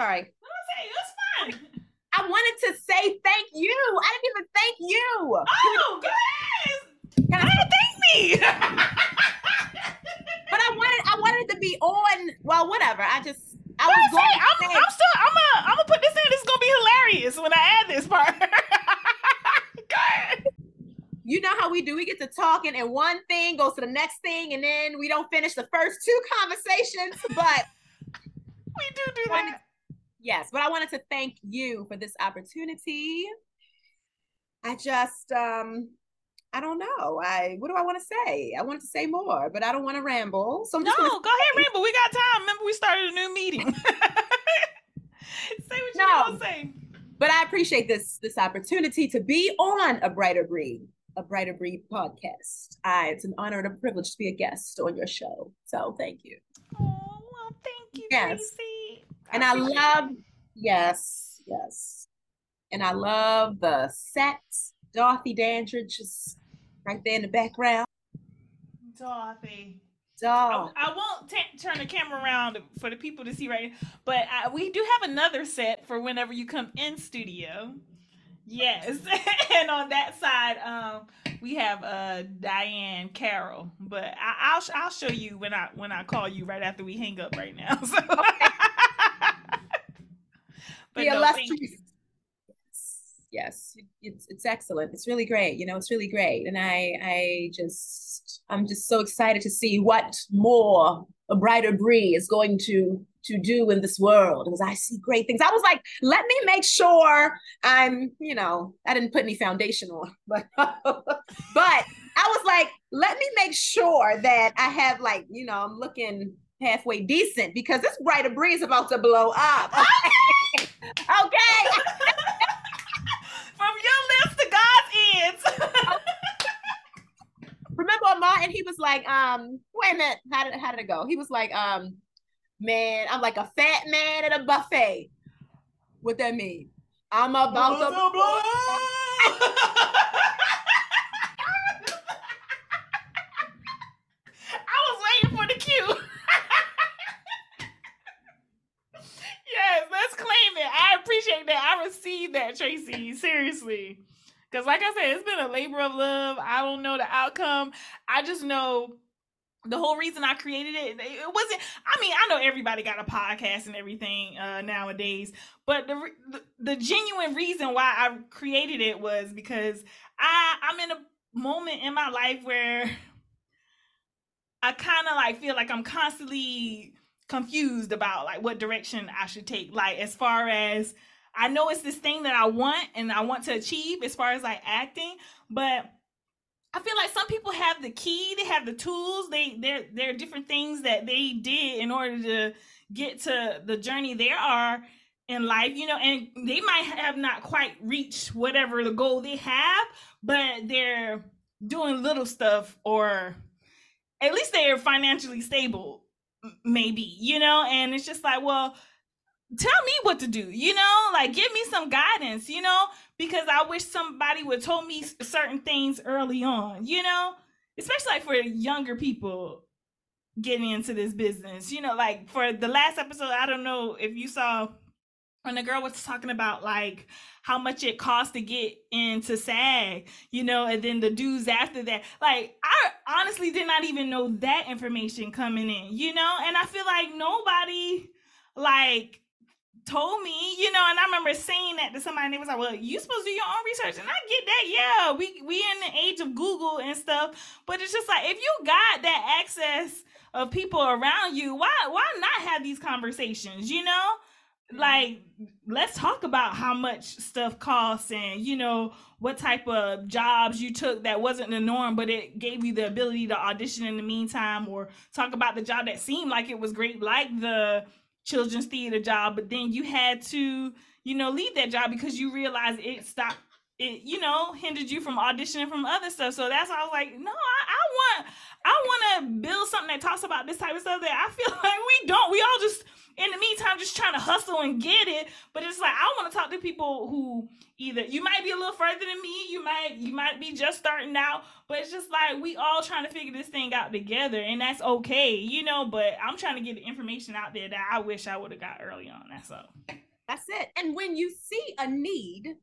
sorry. Say it's fine. I wanted to say thank you. I didn't even thank you. Oh, ahead. Can I- Thank me. but I wanted I wanted to be on. Well, whatever. I just I was ahead, going to I'm, say, I'm still. I'm gonna. I'm gonna put this in. This is gonna be hilarious when I add this part. go you know how we do. We get to talking, and one thing goes to the next thing, and then we don't finish the first two conversations. But We do do that. Yes, but I wanted to thank you for this opportunity. I just um I don't know. I what do I want to say? I wanted to say more, but I don't want to ramble. So I'm No, go ahead, ramble. We got time. Remember, we started a new meeting. say what you No. gonna say. but I appreciate this this opportunity to be on a brighter Bree, a brighter Bree podcast. I it's an honor and a privilege to be a guest on your show. So thank you. Oh well, thank you, Yes. Tracey. And I love yes, yes. And I love the set. Dorothy Dandridge is right there in the background. Dorothy. I, Dog. I won't t- turn the camera around for the people to see right, now, but I, we do have another set for whenever you come in studio. Yes, and on that side, um, we have uh Diane Carroll, but I, I'll I'll show you when I when I call you right after we hang up right now. So. The no, illustrious. Yes, it's it's excellent. It's really great. You know, it's really great, and I I just I'm just so excited to see what more a brighter Bree is going to to do in this world because I see great things. I was like, let me make sure I'm, you know, I didn't put any foundation on, but but I was like, let me make sure that I have like, you know, I'm looking halfway decent because this brighter Bree's about to blow up. okay. okay. From your lips to God's ears. remember on Martin, he was like, um, wait a minute, how did how did it go? He was like, um, man, I'm like a fat man at a buffet. What that mean? I'm about to I was waiting for the cue. yes, let's claim it. I appreciate that. I received that, Tracey. Seriously. Because, like I said, it's been a labor of love. I don't know the outcome. I just know the whole reason I created it, it wasn't. I mean, I know everybody got a podcast and everything uh, nowadays, but the, the the genuine reason why I created it was because I I'm in a moment in my life where I kind of like feel like I'm constantly confused about like what direction I should take. Like as far as I know it's this thing that I want and I want to achieve as far as like acting, but I feel like some people have the key, they have the tools, they there there are different things that they did in order to get to the journey they are in life, you know, and they might have not quite reached whatever the goal they have, but they're doing little stuff or at least they're financially stable maybe you know and it's just like well tell me what to do you know like give me some guidance you know because i wish somebody would told me certain things early on you know especially like for younger people getting into this business you know like for the last episode i don't know if you saw when the girl was talking about like how much it costs to get into SAG, you know, and then the dudes after that. Like, I honestly did not even know that information coming in, you know, and I feel like nobody like told me, you know, and I remember saying that to somebody and they was like, Well, you supposed to do your own research. And I get that, yeah. We we in the age of Google and stuff, but it's just like if you got that access of people around you, why why not have these conversations, you know? Like let's talk about how much stuff costs and you know what type of jobs you took that wasn't the norm but it gave you the ability to audition in the meantime or talk about the job that seemed like it was great like the children's theater job but then you had to you know leave that job because you realized it stopped it you know hindered you from auditioning from other stuff. So that's why i was like no i, I want i want to build something that talks about this type of stuff that i feel like we don't we all just in the meantime just trying to hustle and get it. But it's like I want to talk to people who either you might be a little further than me, you might you might be just starting out, but it's just like we all trying to figure this thing out together, and that's okay, you know. But I'm trying to get the information out there that I wish I would have got early on. That's all. That's it. And when you see a need,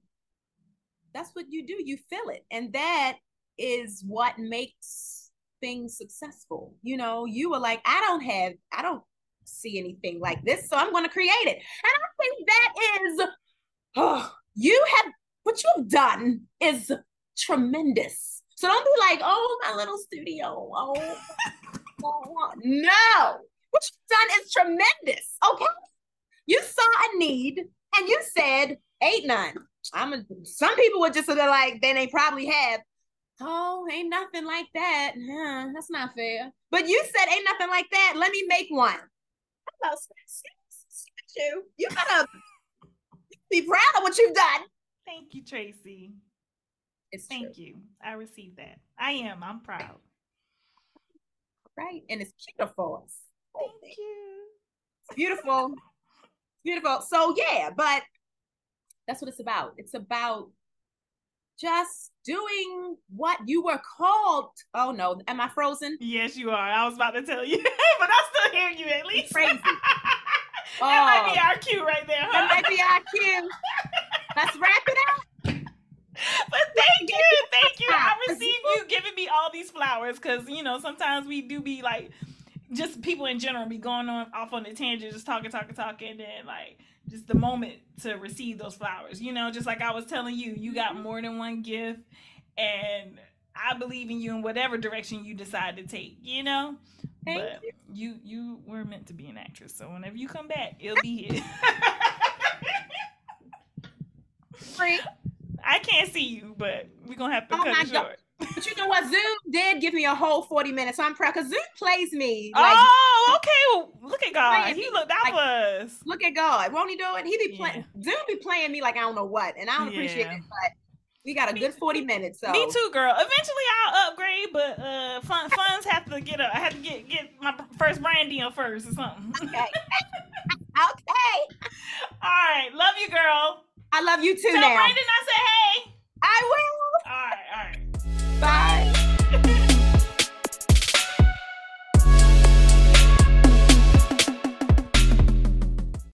that's what you do. You fill it, and that is what makes things successful. You know, you were like, I don't have, I don't see anything like this, so I'm going to create it. And I think that is, oh, you have what you've done is tremendous. So don't be like, oh, my little studio. Oh, no. What you've done is tremendous. Okay. You saw a need and you said, eight, nine. I'm a, some people would just sort of like, then they probably have, oh, ain't nothing like that. Huh, that's not fair. But you said, ain't nothing like that. Let me make one. Hello, you. You gotta be proud of what you've done. Thank you, Tracey. It's Thank true. you. I received that. I am. I'm proud. Right. And it's beautiful. Thank you. It's beautiful. beautiful. So yeah, but that's what it's about. It's about just doing what you were called. Oh no, am I frozen? Yes, you are. I was about to tell you, but I still hear you at least. Crazy. that might be oh. our cue right there. Huh? That might be our cue. Let's wrap it up. But thank you, thank you. I receive you giving me all these flowers because you know sometimes we do be like, just people in general be going on off on the tangent, just talking, talking, talking, and then like the moment to receive those flowers. You know, just like I was telling you, you got more than one gift, and I believe in you in whatever direction you decide to take. You know, Thank but you you were meant to be an actress, so whenever you come back, it'll be here. Free. I can't see you, but we're gonna have to Oh cut my it God. short. But you know what? Zoom did give me a whole 40 minutes. So I'm proud because Zoom plays me. Like, oh, okay. Well, look at God. He looked out Like, for us. look at God. Won't he do it? He be playing Zoom be playing me like I don't know what. And I don't appreciate it, but we got a Me good. 40 minutes. So Me too, girl. Eventually, I'll upgrade, but uh, fun, funds have to get up. I have to get get my first brand deal first or something. Okay. okay. All right, love you, girl. I love you too Tell now. Brandon I